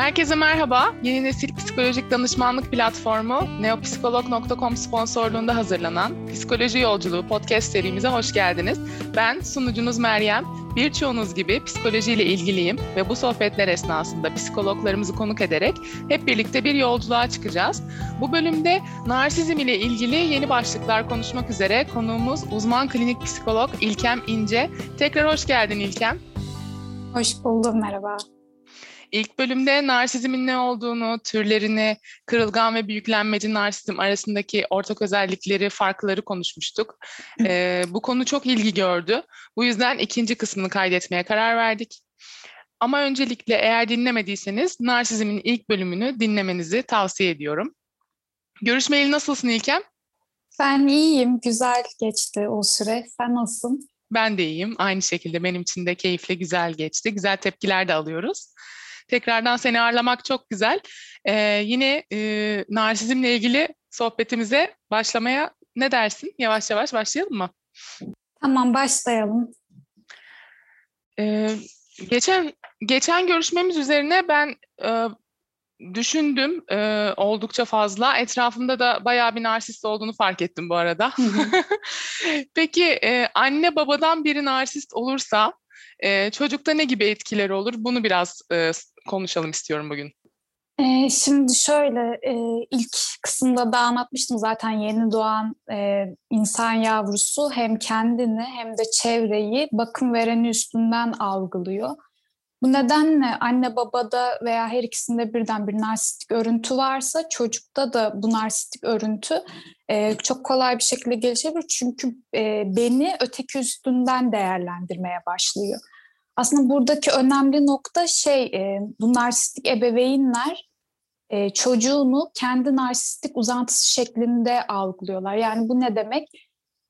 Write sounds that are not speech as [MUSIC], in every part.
Herkese merhaba. Yeni nesil psikolojik danışmanlık platformu neopsikolog.com sponsorluğunda hazırlanan Psikoloji Yolculuğu podcast serimize hoş geldiniz. Ben sunucunuz Meryem. Birçoğunuz gibi psikolojiyle ilgiliyim ve bu sohbetler esnasında psikologlarımızı konuk ederek hep birlikte bir yolculuğa çıkacağız. Bu bölümde narsizm ile ilgili yeni başlıklar konuşmak üzere konuğumuz uzman klinik psikolog İlkem İnce. Tekrar hoş geldin İlkem. Hoş buldum, merhaba. İlk bölümde narsizmin ne olduğunu, türlerini, kırılgan ve büyüklenmeci narsizm arasındaki ortak özellikleri, farkları konuşmuştuk. Ee, bu konu çok ilgi gördü. Bu yüzden ikinci kısmını kaydetmeye karar verdik. Ama öncelikle eğer dinlemediyseniz narsizmin ilk bölümünü dinlemenizi tavsiye ediyorum. Görüşmeyeli nasılsın İlkem? Ben iyiyim, güzel geçti o süre. Sen nasılsın? Ben de iyiyim. Aynı şekilde benim için de keyifli, güzel geçti. Güzel tepkiler de alıyoruz. Tekrardan seni ağırlamak çok güzel. Ee, yine e, narsizmle ilgili sohbetimize başlamaya ne dersin? Yavaş yavaş başlayalım mı? Tamam başlayalım. Ee, geçen geçen görüşmemiz üzerine ben e, düşündüm e, oldukça fazla. Etrafımda da bayağı bir narsist olduğunu fark ettim bu arada. [LAUGHS] Peki e, anne babadan biri narsist olursa e, çocukta ne gibi etkileri olur? Bunu biraz e, konuşalım istiyorum bugün. Şimdi şöyle ilk kısımda da anlatmıştım zaten yeni doğan insan yavrusu hem kendini hem de çevreyi bakım vereni üstünden algılıyor. Bu nedenle anne babada veya her ikisinde birden bir narsistik örüntü varsa çocukta da bu narsistik örüntü e, çok kolay bir şekilde gelişebilir. Çünkü e, beni öteki üstünden değerlendirmeye başlıyor. Aslında buradaki önemli nokta şey e, bu narsistik ebeveynler e, çocuğunu kendi narsistik uzantısı şeklinde algılıyorlar. Yani bu ne demek?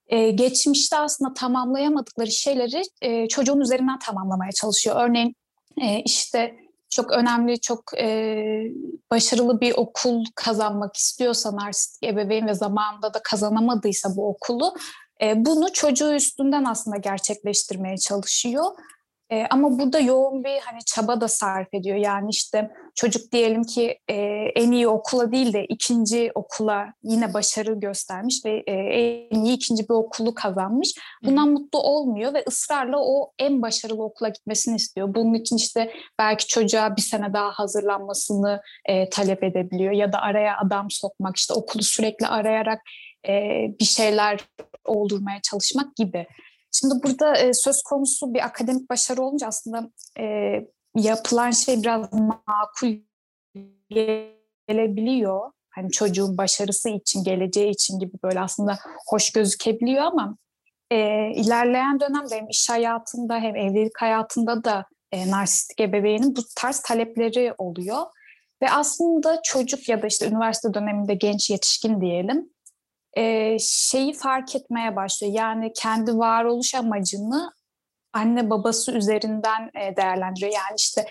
E, geçmişte aslında tamamlayamadıkları şeyleri e, çocuğun üzerinden tamamlamaya çalışıyor. Örneğin e, işte çok önemli, çok e, başarılı bir okul kazanmak istiyorsa narsistik ebeveyn ve zamanında da kazanamadıysa bu okulu e, bunu çocuğu üstünden aslında gerçekleştirmeye çalışıyor. E, ama burada yoğun bir hani çaba da sarf ediyor. Yani işte çocuk diyelim ki e, en iyi okula değil de ikinci okula yine başarı göstermiş ve e, en iyi ikinci bir okulu kazanmış. Bundan Hı. mutlu olmuyor ve ısrarla o en başarılı okula gitmesini istiyor. Bunun için işte belki çocuğa bir sene daha hazırlanmasını e, talep edebiliyor ya da araya adam sokmak işte okulu sürekli arayarak e, bir şeyler oldurmaya çalışmak gibi. Şimdi burada e, söz konusu bir akademik başarı olunca aslında e, yapılan şey biraz makul gelebiliyor. Hani çocuğun başarısı için, geleceği için gibi böyle aslında hoş gözükebiliyor ama e, ilerleyen dönemde hem iş hayatında hem evlilik hayatında da e, narsistik ebeveynin bu tarz talepleri oluyor. Ve aslında çocuk ya da işte üniversite döneminde genç yetişkin diyelim e, şeyi fark etmeye başlıyor. Yani kendi varoluş amacını anne babası üzerinden e, değerlendiriyor. Yani işte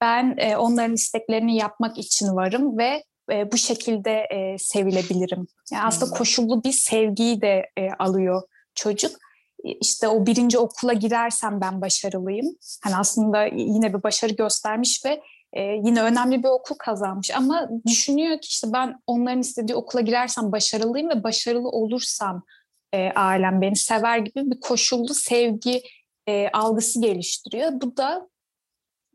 ben e, onların isteklerini yapmak için varım ve e, bu şekilde e, sevilebilirim. Yani aslında hmm. koşullu bir sevgiyi de e, alıyor çocuk. İşte o birinci okula girersem ben başarılıyım. Hani aslında yine bir başarı göstermiş ve e, yine önemli bir okul kazanmış ama düşünüyor ki işte ben onların istediği okula girersem başarılıyım ve başarılı olursam e, ailem beni sever gibi bir koşullu sevgi e, algısı geliştiriyor. Bu da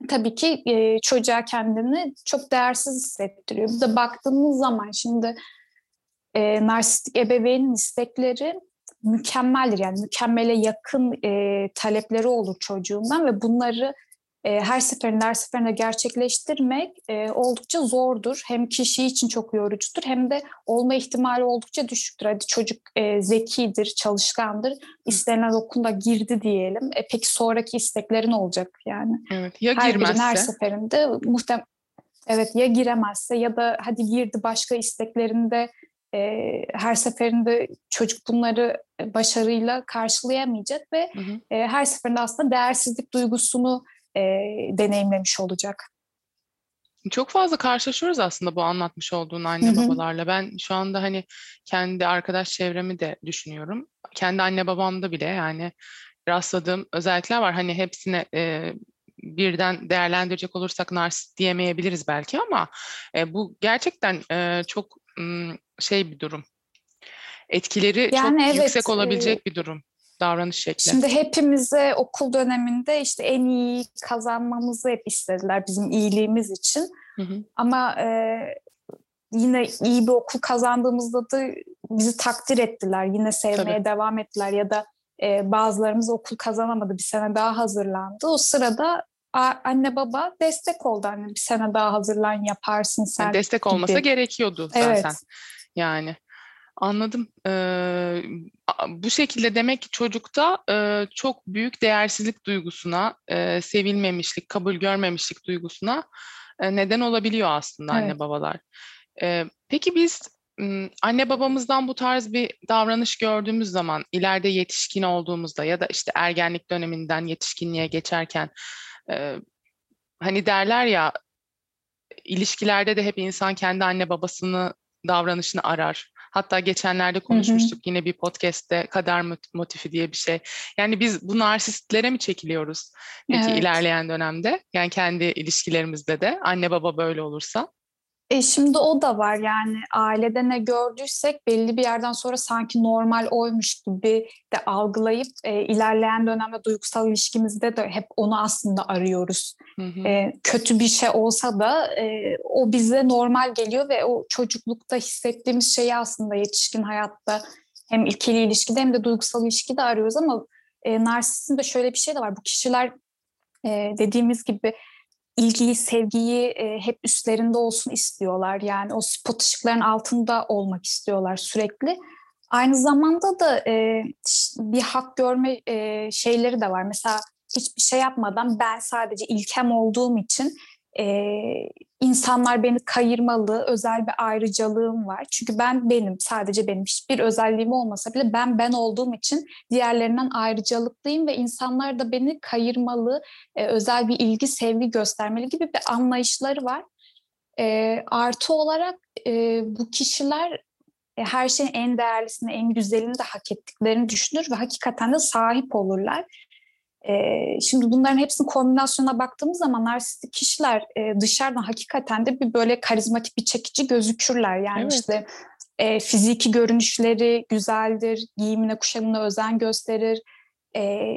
tabii ki e, çocuğa kendini çok değersiz hissettiriyor. Bir de baktığımız zaman şimdi e, narsistik ebeveynin istekleri mükemmeldir. Yani mükemmele yakın e, talepleri olur çocuğundan ve bunları e, her seferinde her seferinde gerçekleştirmek e, oldukça zordur. Hem kişi için çok yorucudur hem de olma ihtimali oldukça düşüktür. Hadi çocuk e, zekidir, çalışkandır. İstenilen okulda girdi diyelim. E, peki sonraki isteklerin olacak yani. Evet. Ya her girmezse? her seferinde muhtem Evet ya giremezse ya da hadi girdi başka isteklerinde e, her seferinde çocuk bunları başarıyla karşılayamayacak ve hı hı. E, her seferinde aslında değersizlik duygusunu e, deneyimlemiş olacak. Çok fazla karşılaşıyoruz aslında bu anlatmış olduğun anne babalarla. Ben şu anda hani kendi arkadaş çevremi de düşünüyorum. Kendi anne babamda bile yani rastladığım özellikler var. Hani hepsine e, birden değerlendirecek olursak narsist diyemeyebiliriz belki ama e, bu gerçekten e, çok m, şey bir durum. Etkileri Yani çok evet, yüksek e, olabilecek bir durum davranış şekli. Şimdi hepimize okul döneminde işte en iyi kazanmamızı hep istediler bizim iyiliğimiz için. Hı hı. Ama e, yine iyi bir okul kazandığımızda da bizi takdir ettiler. Yine sevmeye Tabii. devam ettiler ya da e, bazılarımız okul kazanamadı. Bir sene daha hazırlandı. O sırada anne baba destek oldu. Hani bir sene daha hazırlan yaparsın sen. Yani destek olmasa gibi. gerekiyordu zaten. Evet. Yani anladım. Ee, bu şekilde demek ki çocukta e, çok büyük değersizlik duygusuna, e, sevilmemişlik, kabul görmemişlik duygusuna e, neden olabiliyor aslında anne Evet. babalar. E, peki biz anne babamızdan bu tarz bir davranış gördüğümüz zaman ileride yetişkin olduğumuzda ya da işte ergenlik döneminden yetişkinliğe geçerken e, hani derler ya ilişkilerde de hep insan kendi anne babasını davranışını arar. Hatta geçenlerde konuşmuştuk yine bir podcast'te kader mot- motifi diye bir şey. Yani biz bu narsistlere mi çekiliyoruz peki Evet. ilerleyen dönemde? Yani kendi ilişkilerimizde de anne baba böyle olursa. E şimdi o da var yani ailede ne gördüysek belli bir yerden sonra sanki normal oymuş gibi de algılayıp e, ilerleyen dönemde duygusal ilişkimizde de hep onu aslında arıyoruz. Hı hı. E, kötü bir şey olsa da e, o bize normal geliyor ve o çocuklukta hissettiğimiz şeyi aslında yetişkin hayatta hem ikili ilişkide hem de duygusal ilişkide arıyoruz ama e, narsistin de şöyle bir şey de var. Bu kişiler e, dediğimiz gibi ilgiyi, sevgiyi e, hep üstlerinde olsun istiyorlar. Yani o spot ışıkların altında olmak istiyorlar sürekli. Aynı zamanda da e, bir hak görme e, şeyleri de var. Mesela hiçbir şey yapmadan ben sadece ilkem olduğum için e, insanlar beni kayırmalı, özel bir ayrıcalığım var. Çünkü ben benim, sadece benim. Hiçbir özelliğim olmasa bile ben ben olduğum için diğerlerinden ayrıcalıklıyım ve insanlar da beni kayırmalı, e, özel bir ilgi, sevgi göstermeli gibi bir anlayışları var. E, artı olarak e, bu kişiler e, her şeyin en değerlisini, en güzelini de hak ettiklerini düşünür ve hakikaten de sahip olurlar. E, şimdi bunların hepsinin kombinasyona baktığımız zaman narsistik kişiler e, dışarıdan hakikaten de bir böyle karizmatik bir çekici gözükürler. Yani Evet. işte e, fiziki görünüşleri güzeldir, giyimine kuşamına özen gösterir. E,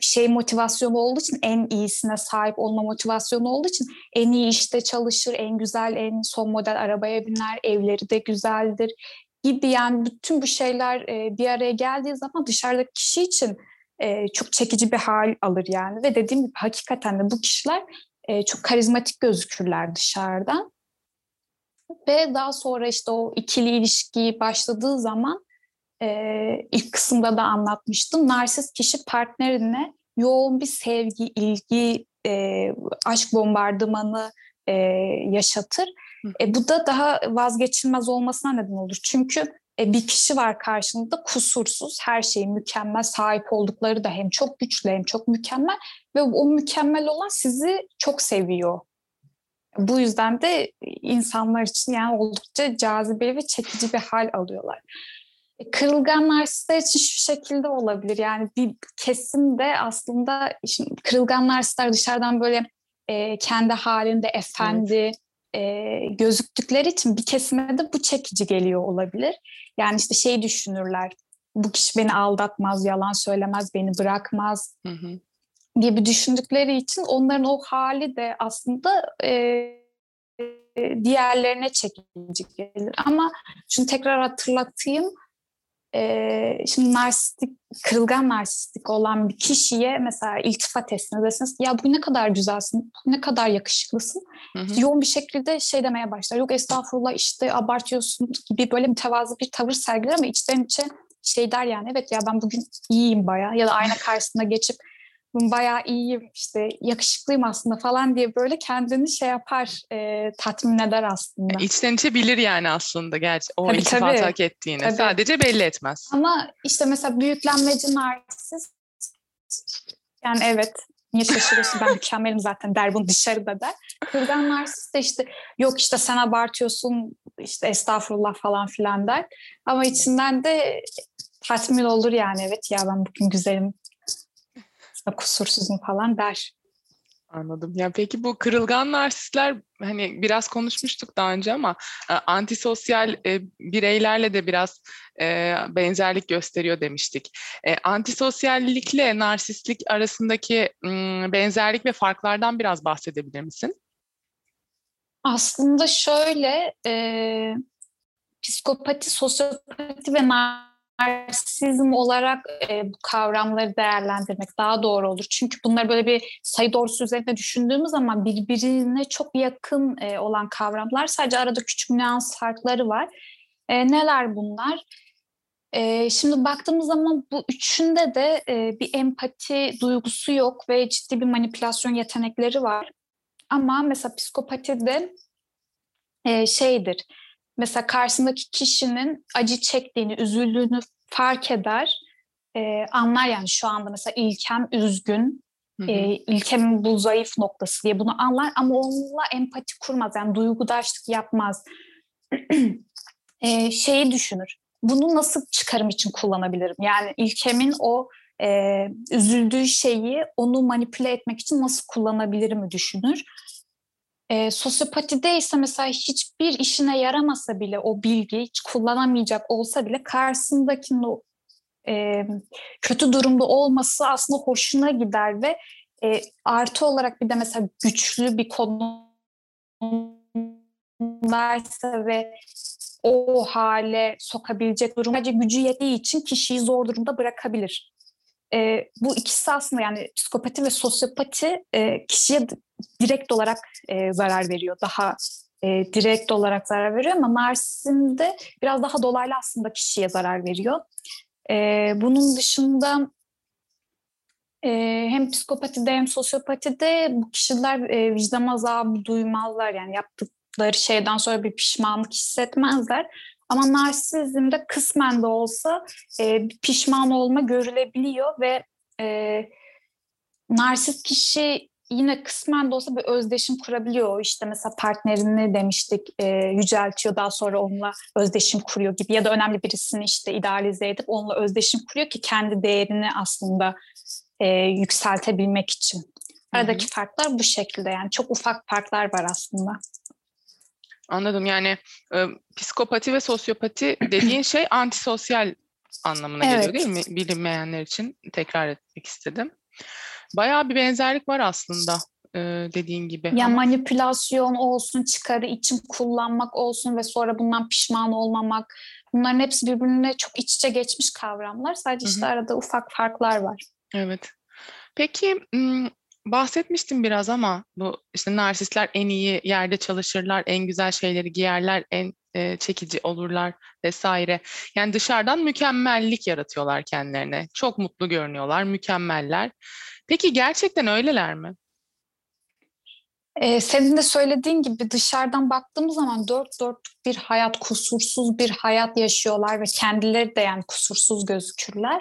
şey motivasyonu olduğu için en iyisine sahip olma motivasyonu olduğu için en iyi işte çalışır, en güzel, en son model arabaya biner, evleri de güzeldir gibi yani bütün bu şeyler e, bir araya geldiği zaman dışarıdaki kişi için e, çok çekici bir hal alır yani ve dediğim gibi hakikaten de bu kişiler e, çok karizmatik gözükürler dışarıdan ve daha sonra işte o ikili ilişki başladığı zaman e, ilk kısımda da anlatmıştım. Narsist kişi partnerine yoğun bir sevgi, ilgi, e, aşk bombardımanı e, yaşatır. E, bu da daha vazgeçilmez olmasına neden olur. Çünkü e, bir kişi var karşında kusursuz, her şeyi mükemmel, sahip oldukları da hem çok güçlü hem çok mükemmel ve o mükemmel olan sizi çok seviyor. Bu yüzden de insanlar için yani oldukça cazibeli ve çekici bir hal alıyorlar. E, Kırılgan narsistler için şu şekilde olabilir. Yani bir kesim de aslında şimdi kırılgan narsistler dışarıdan böyle e, kendi halinde efendi e, gözüktükleri için bir kesime de bu çekici geliyor olabilir. Yani işte şey düşünürler. Bu kişi beni aldatmaz, yalan söylemez, beni bırakmaz Hı hı. gibi düşündükleri için onların o hali de aslında e, diğerlerine çekici gelir. Ama şunu tekrar hatırlatayım. E, şimdi narsistik, kırılgan narsistik olan bir kişiye mesela iltifat etsiniz desiniz ya bu ne kadar güzelsin, bu ne kadar yakışıklısın. Hı hı. Yoğun bir şekilde şey demeye başlar. Yok estağfurullah işte abartıyorsun gibi böyle mütevazı bir tavır sergiler ama içten içe şey der yani evet ya ben bugün iyiyim baya ya da ayna karşısına geçip "Ben bayağı iyiyim işte yakışıklıyım aslında falan diye böyle kendini şey yapar e, tatmin eder aslında. İçten içe bilir yani aslında gerçi o Tabii, iltifatı tabii. hak ettiğini. Tabii. Sadece belli etmez. Ama işte mesela büyüklenmeci narsist yani evet niye şaşırıyorsun ben mükemmelim zaten der bunu dışarıda der. Kırgan narsist de işte yok işte sen abartıyorsun işte estağfurullah falan filan der. Ama içinden de tatmin olur yani evet ya ben bugün güzelim kusursuzum falan der. Anladım. Ya peki bu kırılgan narsistler hani biraz konuşmuştuk daha önce ama e, antisosyal e, bireylerle de biraz e, benzerlik gösteriyor demiştik. E, antisosyallikle narsistlik arasındaki m, benzerlik ve farklardan biraz bahsedebilir misin? Aslında şöyle e, psikopati, sosyopati ve narsizm olarak e, bu kavramları değerlendirmek daha doğru olur. Çünkü bunları böyle bir sayı doğrusu üzerinde düşündüğümüz zaman birbirine çok yakın e, olan kavramlar. Sadece arada küçük nüans farkları var. E, neler bunlar? E, şimdi baktığımız zaman bu üçünde de e, bir empati duygusu yok ve ciddi bir manipülasyon yetenekleri var. Ama mesela psikopatide e, şeydir mesela karşısındaki kişinin acı çektiğini, üzüldüğünü fark eder, e, anlar yani şu anda mesela İlkem üzgün, hı hı. E, İlkem'in bu zayıf noktası diye bunu anlar ama onunla empati kurmaz, yani duygudaşlık yapmaz. [CLEARS THROAT] e, şeyi düşünür, bunu nasıl çıkarım için kullanabilirim? Yani İlkem'in o e, üzüldüğü şeyi onu manipüle etmek için nasıl kullanabilirim düşünür. E, sosyopatide ise mesela hiçbir işine yaramasa bile o bilgi, hiç kullanamayacak olsa bile karşısındakinin o e, kötü durumda olması aslında hoşuna gider ve e, artı olarak bir de mesela güçlü bir konumdaysa ve o hale sokabilecek durum sadece gücü yettiği için kişiyi zor durumda bırakabilir. E, bu ikisi aslında yani psikopati ve sosyopati e, kişiye direkt olarak e, zarar veriyor. Daha e, direkt olarak zarar veriyor ama narsizmde biraz daha dolaylı aslında kişiye zarar veriyor. E, bunun dışında e, hem psikopatide hem sosyopatide bu kişiler e, vicdan azabı duymazlar. Yani yaptıkları şeyden sonra bir pişmanlık hissetmezler. Ama narsizmde kısmen de olsa e, pişman olma görülebiliyor ve e, narsist kişi yine kısmen de olsa bir özdeşim kurabiliyor. İşte mesela partnerini demiştik e, yüceltiyor daha sonra onunla özdeşim kuruyor gibi ya da önemli birisini işte idealize edip onunla özdeşim kuruyor ki kendi değerini aslında e, yükseltebilmek için. Aradaki Hı-hı. farklar bu şekilde yani çok ufak farklar var aslında. Anladım yani e, psikopati ve sosyopati dediğin şey [CLEARS THROAT] antisosyal anlamına evet. geliyor değil mi? Bilinmeyenler için tekrar etmek istedim. Bayağı bir benzerlik var aslında dediğin gibi. Ya manipülasyon olsun, çıkarı için kullanmak olsun ve sonra bundan pişman olmamak. Bunların hepsi birbirine çok iç içe geçmiş kavramlar. Sadece Hı-hı. işte arada ufak farklar var. Evet. Peki bahsetmiştim biraz ama bu işte narsistler en iyi yerde çalışırlar, en güzel şeyleri giyerler, en e, çekici olurlar vesaire. Yani dışarıdan mükemmellik yaratıyorlar kendilerine. Çok mutlu görünüyorlar, mükemmeller. Peki gerçekten öyleler mi? Ee, senin de söylediğin gibi dışarıdan baktığımız zaman dört dörtlük bir hayat, kusursuz bir hayat yaşıyorlar ve kendileri de yani kusursuz gözükürler.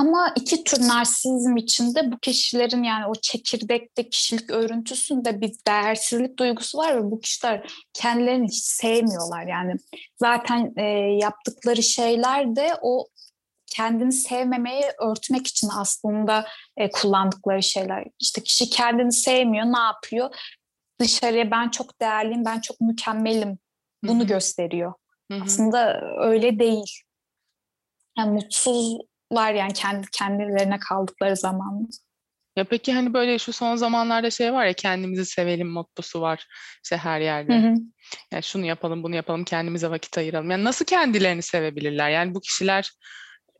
Ama iki tür narsizm içinde bu kişilerin yani o çekirdekte kişilik örüntüsünde bir değersizlik duygusu var ve bu kişiler kendilerini hiç sevmiyorlar. Yani zaten e, yaptıkları şeyler de o kendini sevmemeyi örtmek için aslında e, kullandıkları şeyler. İşte kişi kendini sevmiyor, ne yapıyor? Dışarıya ben çok değerliyim, ben çok mükemmelim. Bunu Hı-hı. gösteriyor. Hı-hı. Aslında öyle değil. Yani mutsuzlar yani kendi kendilerine kaldıkları zaman. Ya peki hani böyle şu son zamanlarda şey var ya kendimizi sevelim mottosu var işte her yerde. Hı hı. Yani şunu yapalım bunu yapalım kendimize vakit ayıralım. Yani nasıl kendilerini sevebilirler? Yani bu kişiler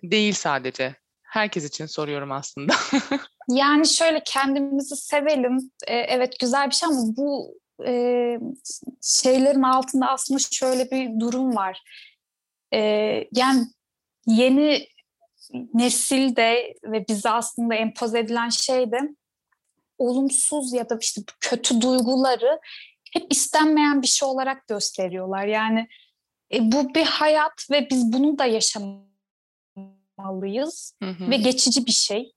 değil sadece. Herkes için soruyorum aslında. [LAUGHS] yani şöyle kendimizi sevelim. Ee, evet güzel bir şey ama bu e, şeylerin altında aslında şöyle bir durum var. E, yani yeni nesilde ve bize aslında empoze edilen şey de olumsuz ya da işte kötü duyguları hep istenmeyen bir şey olarak gösteriyorlar. Yani e, bu bir hayat ve biz bunu da yaşamalıyız hı hı. ve geçici bir şey.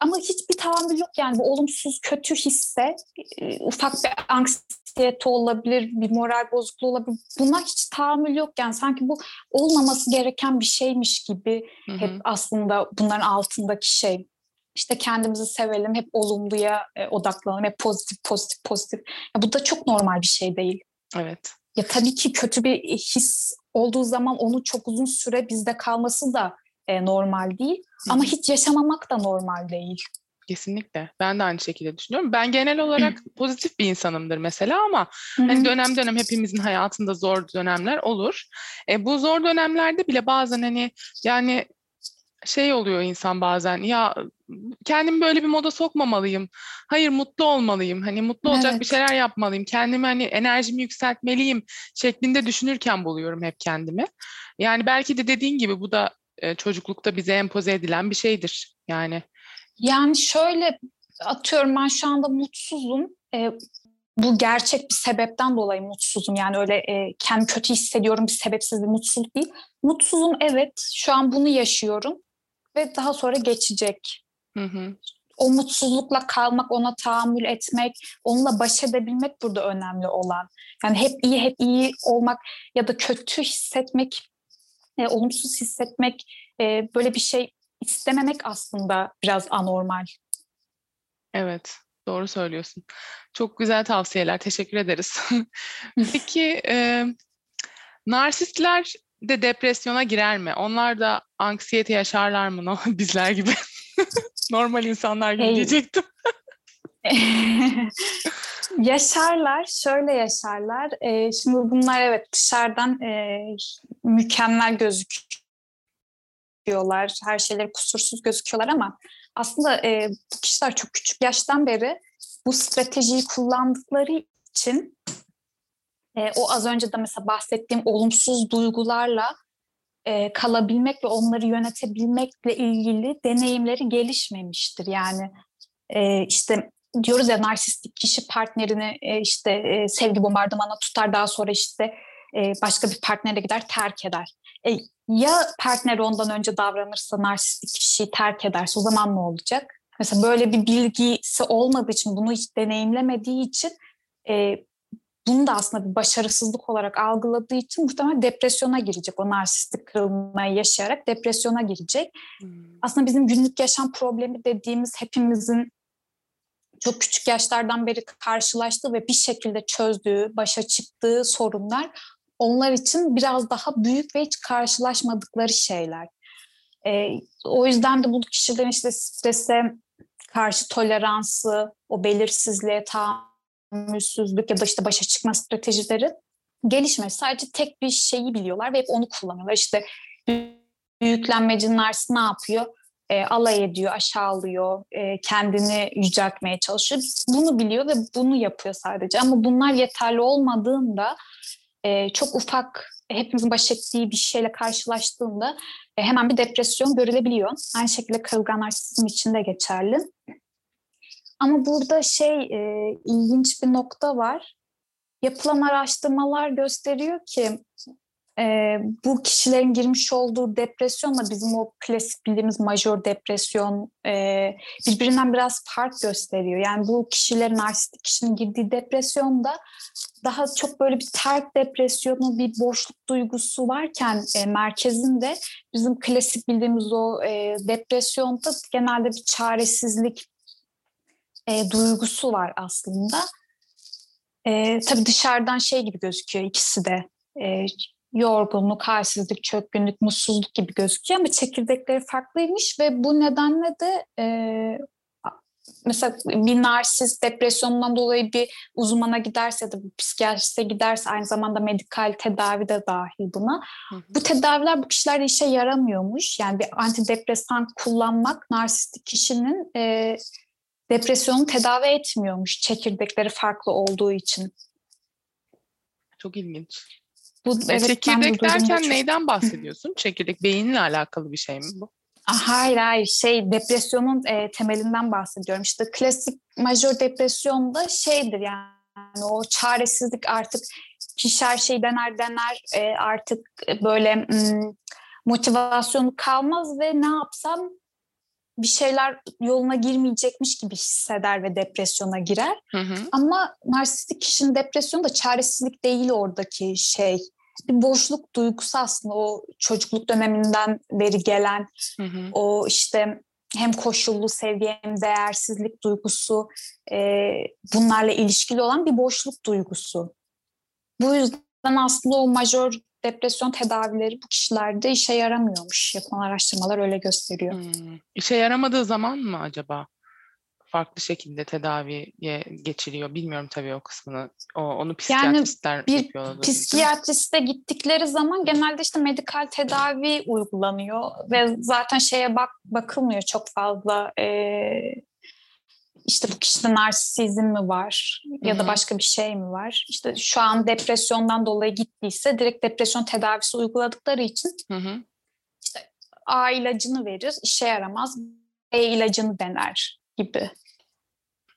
Ama hiçbir tahammül yok yani bu olumsuz kötü hisse e, ufak bir anksiyete olabilir, bir moral bozukluğu olabilir. Buna hiç tahammül yok yani sanki bu olmaması gereken bir şeymiş gibi hı hı. hep aslında bunların altındaki şey. işte kendimizi sevelim, hep olumluya e, odaklanalım, hep pozitif, pozitif, pozitif. Ya bu da çok normal bir şey değil. Evet. Ya tabii ki kötü bir his olduğu zaman onu çok uzun süre bizde kalması da e, normal değil. Hı. Ama hiç yaşamamak da normal değil. Kesinlikle. Ben de aynı şekilde düşünüyorum. Ben genel olarak [CLEARS THROAT] pozitif bir insanımdır mesela ama hani dönem dönem hepimizin hayatında zor dönemler olur. E, bu zor dönemlerde bile bazen hani yani şey oluyor insan bazen ya kendimi böyle bir moda sokmamalıyım. Hayır mutlu olmalıyım. Hani mutlu olacak evet. bir şeyler yapmalıyım. Kendimi hani enerjimi yükseltmeliyim şeklinde düşünürken buluyorum hep kendimi. Yani belki de dediğin gibi bu da e, çocuklukta bize empoze edilen bir şeydir. Yani yani şöyle atıyorum ben şu anda mutsuzum. E, bu gerçek bir sebepten dolayı mutsuzum. Yani öyle e, kendi kötü hissediyorum bir sebepsiz bir mutsuzluk değil. Mutsuzum evet şu an bunu yaşıyorum ve daha sonra geçecek. Hı hı. O mutsuzlukla kalmak, ona tahammül etmek, onunla baş edebilmek burada önemli olan. Yani hep iyi, hep iyi olmak ya da kötü hissetmek, e, olumsuz hissetmek e, böyle bir şey istememek aslında biraz anormal. Evet, doğru söylüyorsun. Çok güzel tavsiyeler, teşekkür ederiz. [LAUGHS] Peki, e, narsistler de depresyona girer mi? Onlar da anksiyete yaşarlar mı [LAUGHS] bizler gibi? [LAUGHS] Normal insanlar gibi hey. diyecektim. [LAUGHS] yaşarlar, şöyle yaşarlar. Ee, şimdi bunlar evet dışarıdan e, mükemmel gözüküyorlar, her şeyleri kusursuz gözüküyorlar ama aslında e, bu kişiler çok küçük yaştan beri bu stratejiyi kullandıkları için e, o az önce de mesela bahsettiğim olumsuz duygularla e, kalabilmek ve onları yönetebilmekle ilgili deneyimleri gelişmemiştir. Yani e, işte diyoruz ya narsistik kişi partnerini e, işte e, sevgi bombardımanına tutar daha sonra işte e, başka bir partnere gider terk eder. E, ya partner ondan önce davranırsa narsistik kişiyi terk ederse o zaman ne olacak? Mesela böyle bir bilgisi olmadığı için bunu hiç deneyimlemediği için e, bunu da aslında bir başarısızlık olarak algıladığı için muhtemelen depresyona girecek. O narsistik kırılmayı yaşayarak depresyona girecek. Hmm. Aslında bizim günlük yaşam problemi dediğimiz hepimizin çok küçük yaşlardan beri karşılaştığı ve bir şekilde çözdüğü, başa çıktığı sorunlar onlar için biraz daha büyük ve hiç karşılaşmadıkları şeyler. Ee, o yüzden de bu kişilerin işte strese karşı toleransı, o belirsizliğe tahammül tahammülsüzlük ya da işte başa çıkma stratejileri gelişmez. Sadece tek bir şeyi biliyorlar ve hep onu kullanıyorlar. İşte büyüklenmeci nars ne yapıyor? E, alay ediyor, aşağılıyor, e, kendini yüceltmeye çalışıyor. Bunu biliyor ve bunu yapıyor sadece. Ama bunlar yeterli olmadığında e, çok ufak hepimizin baş ettiği bir şeyle karşılaştığında e, hemen bir depresyon görülebiliyor. Aynı şekilde kırılgan narsizm için de geçerli. Ama burada şey e, ilginç bir nokta var. Yapılan araştırmalar gösteriyor ki e, bu kişilerin girmiş olduğu depresyonla bizim o klasik bildiğimiz majör depresyon e, birbirinden biraz fark gösteriyor. Yani bu kişilerin narsistik kişinin girdiği depresyonda daha çok böyle bir terk depresyonu, bir boşluk duygusu varken e, merkezinde bizim klasik bildiğimiz o e, depresyonda genelde bir çaresizlik, e, duygusu var aslında. E, tabii dışarıdan şey gibi gözüküyor ikisi de. E, yorgunluk, halsizlik, çökkünlük, mutsuzluk gibi gözüküyor ama çekirdekleri farklıymış ve bu nedenle de e, mesela bir narsist depresyonundan dolayı bir uzmana giderse de bir psikiyatriste giderse aynı zamanda medikal tedavi de dahil buna. Hı hı. Bu tedaviler bu kişilerde işe yaramıyormuş. Yani bir antidepresan kullanmak narsistik kişinin e, depresyonu tedavi etmiyormuş çekirdekleri farklı olduğu için. Çok ilginç. Bu, e, evet, çekirdek derken çok... neyden bahsediyorsun? çekirdek beyinle alakalı bir şey mi bu? Hayır hayır şey depresyonun e, temelinden bahsediyorum. İşte klasik majör depresyonda şeydir yani o çaresizlik artık kişi her şeyi dener dener e, artık böyle m, motivasyonu kalmaz ve ne yapsam bir şeyler yoluna girmeyecekmiş gibi hisseder ve depresyona girer. Hı hı. Ama narsistik kişinin depresyonu da çaresizlik değil oradaki şey. Bir boşluk duygusu aslında o çocukluk döneminden beri gelen hı hı. o işte hem koşullu sevgi hem değersizlik duygusu e, bunlarla ilişkili olan bir boşluk duygusu. Bu yüzden aslında o majör depresyon tedavileri bu kişilerde işe yaramıyormuş. Yapılan araştırmalar öyle gösteriyor. Hmm. İşe yaramadığı zaman mı acaba farklı şekilde tedaviye geçiliyor? Bilmiyorum tabii o kısmını. O, onu psikiyatristler yani bir yapıyorlar. Psikiyatriste gittikleri zaman genelde işte medikal tedavi uygulanıyor ve zaten şeye bak bakılmıyor çok fazla. Ee, işte bu kişide narsisizm mi var ya da başka bir şey mi var? İşte şu an depresyondan dolayı gittiyse direkt depresyon tedavisi uyguladıkları için Hı-hı. işte A ilacını verir, işe yaramaz. B ilacını dener gibi.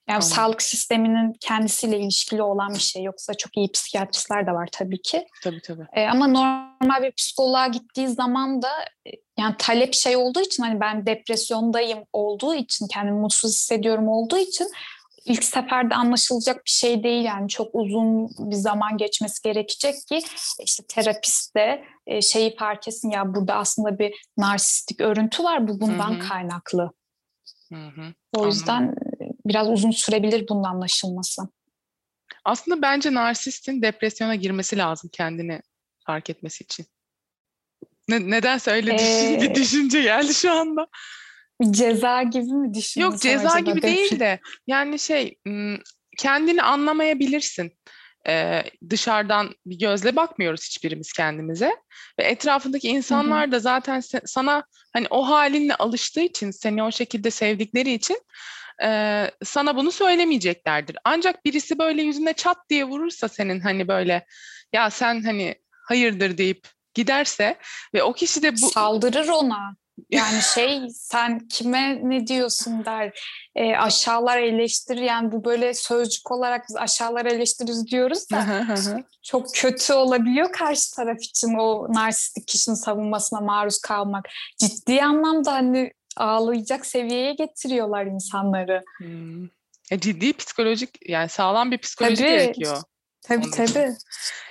Yani Anladım. sağlık sisteminin kendisiyle ilişkili olan bir şey. Yoksa çok iyi psikiyatristler de var tabii ki. Tabii tabii. Ee, ama normal bir psikoloğa gittiği zaman da e, yani talep şey olduğu için hani ben depresyondayım olduğu için kendimi mutsuz hissediyorum olduğu için ilk seferde anlaşılacak bir şey değil yani çok uzun bir zaman geçmesi gerekecek ki işte terapist de e, şeyi fark etsin ya burada aslında bir narsistik örüntü var bu bundan Hı-hı. kaynaklı. Hı-hı. O yüzden Anladım biraz uzun sürebilir bunun anlaşılması. Aslında bence narsistin depresyona girmesi lazım kendini fark etmesi için. Ne, nedense öyle ee, bir düşünce geldi şu anda. Ceza gibi mi düşünüyorsun? Yok ceza gibi değil de yani şey kendini anlamayabilirsin. Ee, dışarıdan bir gözle bakmıyoruz hiçbirimiz kendimize ve etrafındaki insanlar da zaten sana hani o halinle alıştığı için seni o şekilde sevdikleri için e, sana bunu söylemeyeceklerdir. Ancak birisi böyle yüzüne çat diye vurursa senin hani böyle ya sen hani hayırdır deyip giderse ve o kişi de bu... Saldırır ona. [LAUGHS] Yani şey sen kime ne diyorsun der e, aşağılar eleştirir yani bu böyle sözcük olarak biz aşağılar eleştiririz diyoruz da çok kötü olabiliyor karşı taraf için o narsistik kişinin savunmasına maruz kalmak. Ciddi anlamda hani ağlayacak seviyeye getiriyorlar insanları. Hmm. E, ciddi psikolojik yani sağlam bir psikoloji tabii, gerekiyor. Tabii Onun tabii.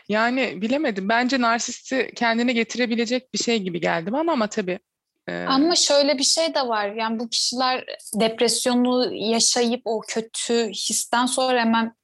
Yani bilemedim. Bence narsisti kendine getirebilecek bir şey gibi geldi bana ama tabii. E... Ama şöyle bir şey de var. Yani bu kişiler depresyonu yaşayıp o kötü histen sonra hemen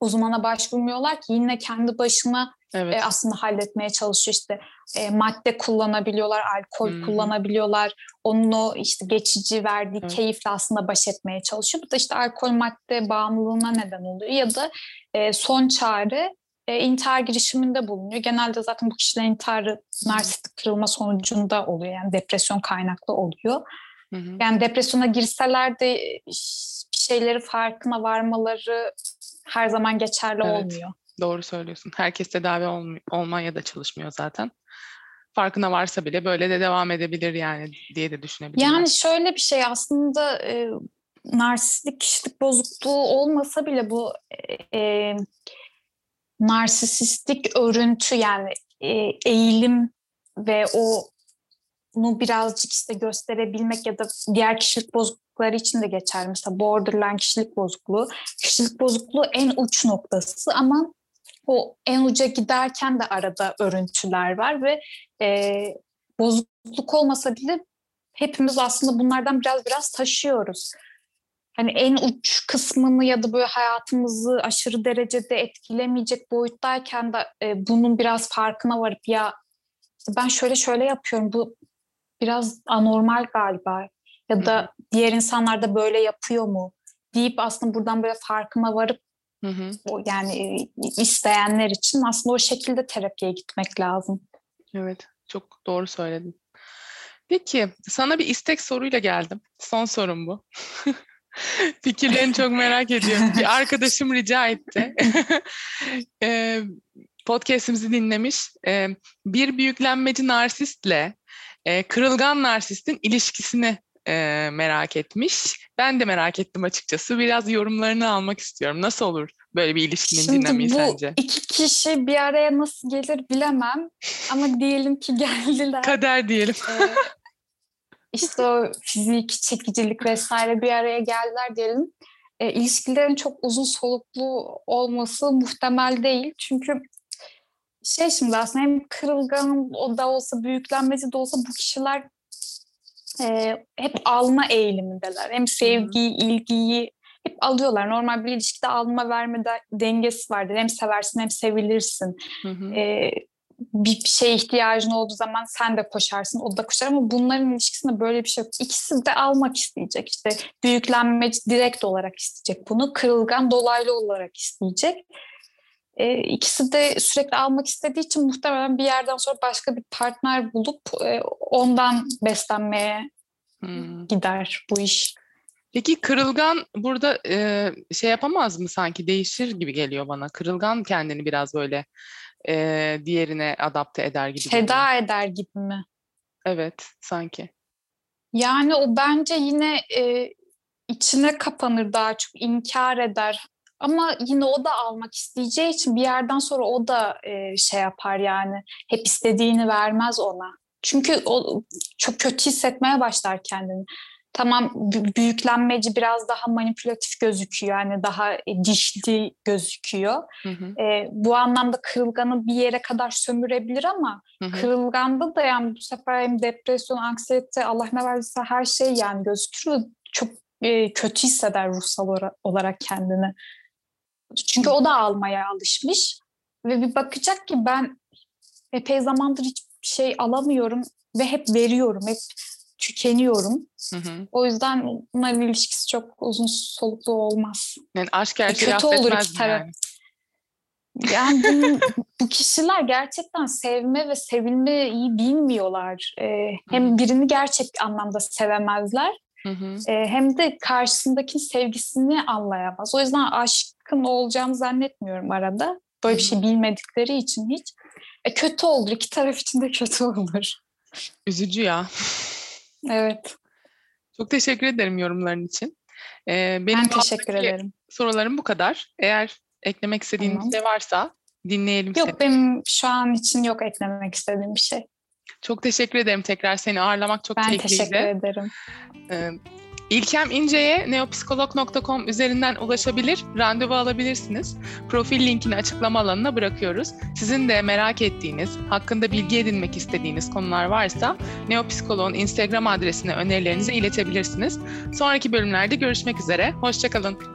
uzmana başvurmuyorlar ki yine kendi başına evet. e, aslında halletmeye çalışıyor işte e, madde kullanabiliyorlar, alkol hmm. kullanabiliyorlar. Onun o işte geçici verdiği evet. keyifle aslında baş etmeye çalışıyor. Bu da işte alkol madde bağımlılığına neden oluyor ya da e, son çare e, intihar girişiminde bulunuyor. Genelde zaten bu kişilerin intiharı narsistik kırılma sonucunda oluyor. Yani depresyon kaynaklı oluyor. Hı hı. Yani depresyona girseler de bir şeyleri farkına varmaları her zaman geçerli evet. olmuyor. Doğru söylüyorsun. Herkes tedavi ol, olmaya da çalışmıyor zaten. Farkına varsa bile böyle de devam edebilir yani diye de düşünebilirim. Yani şöyle bir şey aslında e, narsistik kişilik bozukluğu olmasa bile bu e, e narsistik örüntü yani e, eğilim ve o bunu birazcık işte gösterebilmek ya da diğer kişilik bozuklukları için de geçer. Mesela borderline kişilik bozukluğu. Kişilik bozukluğu en uç noktası ama o en uca giderken de arada örüntüler var ve e, bozukluk olmasa bile hepimiz aslında bunlardan biraz biraz taşıyoruz. Hani en uç kısmını ya da böyle hayatımızı aşırı derecede etkilemeyecek boyuttayken de e, bunun biraz farkına varıp ya işte ben şöyle şöyle yapıyorum bu biraz anormal galiba ya da diğer insanlar da böyle yapıyor mu deyip aslında buradan böyle farkına varıp Hı hı. O yani isteyenler için aslında o şekilde terapiye gitmek lazım. Evet, çok doğru söyledin. Peki, sana bir istek soruyla geldim. Son sorum bu. [LAUGHS] Fikirlerini çok merak ediyorum. Bir arkadaşım rica etti. [LAUGHS] Podcast'imizi dinlemiş. Bir büyüklenmeci narsistle kırılgan narsistin ilişkisini e, merak etmiş. Ben de merak ettim açıkçası. Biraz yorumlarını almak istiyorum. Nasıl olur böyle bir ilişkinin Şimdi dinamiği bu sence? iki kişi bir araya nasıl gelir bilemem. Ama diyelim ki geldiler. Kader diyelim. Ee, işte o fizik, çekicilik vesaire bir araya geldiler diyelim. E, ilişkilerin çok uzun soluklu olması muhtemel değil. Çünkü şey şimdi aslında hem kırılgan o da olsa büyüklenmesi de olsa bu kişiler e, hep alma eğilimindeler. Hem sevgiyi, Hı-hı. ilgiyi hep alıyorlar. Normal bir ilişkide alma verme de, dengesi vardır. Hem seversin hem sevilirsin. E, bir şeye ihtiyacın olduğu zaman sen de koşarsın, o da koşar ama bunların ilişkisinde böyle bir şey yok. İkisi de almak isteyecek. İşte büyüklenmeci direkt olarak isteyecek bunu. Kırılgan dolaylı olarak isteyecek. E, ikisi de sürekli almak istediği için muhtemelen bir yerden sonra başka bir partner bulup e, ondan beslenmeye hmm. gider bu iş. Peki kırılgan burada e, şey yapamaz mı sanki değişir gibi geliyor bana. Kırılgan kendini biraz böyle e, diğerine adapte eder gibi. Feda geliyor. eder gibi mi? Evet sanki. Yani o bence yine e, içine kapanır daha çok inkar eder. Ama yine o da almak isteyeceği için bir yerden sonra o da e, şey yapar yani hep istediğini vermez ona. Çünkü o çok kötü hissetmeye başlar kendini tamam büyüklenmeci biraz daha manipülatif gözüküyor yani daha e, dişli gözüküyor. Hı hı. E, bu anlamda kırılganı bir yere kadar sömürebilir ama hı hı. kırılganda da yani bu sefer hem depresyon, anksiyete, Allah ne verdiyse her şey yani gözükür çok e, kötü hisseder ruhsal olarak kendini. Çünkü o da almaya alışmış ve bir bakacak ki ben epey zamandır hiçbir şey alamıyorum ve hep veriyorum, hep tükeniyorum. Hı hı. O yüzden bunların ilişkisi çok uzun soluklu olmaz. Yani aşk gerçeği e, kötü olur iki taraf. Yani. Yani bunun, [LAUGHS] bu kişiler gerçekten sevme ve sevilmeyi bilmiyorlar. Ee, hem birini gerçek anlamda sevemezler hı hı. E, hem de karşısındaki sevgisini anlayamaz. O yüzden aşkın olacağını zannetmiyorum arada. Böyle bir şey bilmedikleri için hiç. E, kötü olur. iki taraf için de kötü olur. Üzücü ya. Evet. Çok teşekkür ederim yorumların için. Ee, benim ben teşekkür ederim. Sorularım bu kadar. Eğer eklemek istediğiniz tamam. şey varsa dinleyelim Yok seni. benim şu an için yok eklemek istediğim bir şey. Çok teşekkür ederim tekrar seni ağırlamak çok ben keyifliydi. Ben teşekkür ederim. Ee, İlkem İnce'ye neopsikolog.com üzerinden ulaşabilir, randevu alabilirsiniz. Profil linkini açıklama alanına bırakıyoruz. Sizin de merak ettiğiniz, hakkında bilgi edinmek istediğiniz konular varsa Neopsikolog'un Instagram adresine önerilerinizi iletebilirsiniz. Sonraki bölümlerde görüşmek üzere, hoşçakalın.